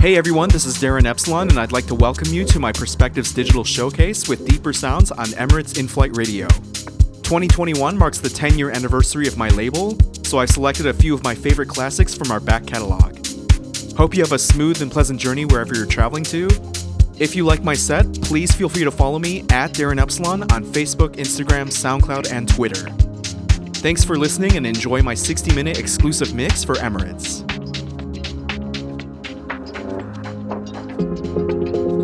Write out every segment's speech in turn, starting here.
Hey everyone, this is Darin Epsilon, and I'd like to welcome you to my Perspectives Digital Showcase with deeper sounds on Emirates In Flight Radio. 2021 marks the 10 year anniversary of my label, so I've selected a few of my favorite classics from our back catalog. Hope you have a smooth and pleasant journey wherever you're traveling to. If you like my set, please feel free to follow me at Darin Epsilon on Facebook, Instagram, SoundCloud, and Twitter. Thanks for listening and enjoy my 60 minute exclusive mix for Emirates. Thank you.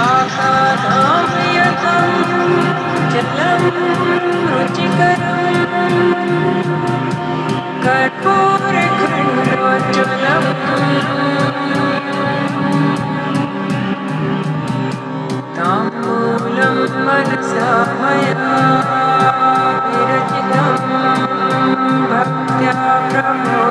आसाधामयतं जलं रुचिकरं रुचि ताम्बूलं मनसा मया विरचितं भक्त्या ब्रह्मो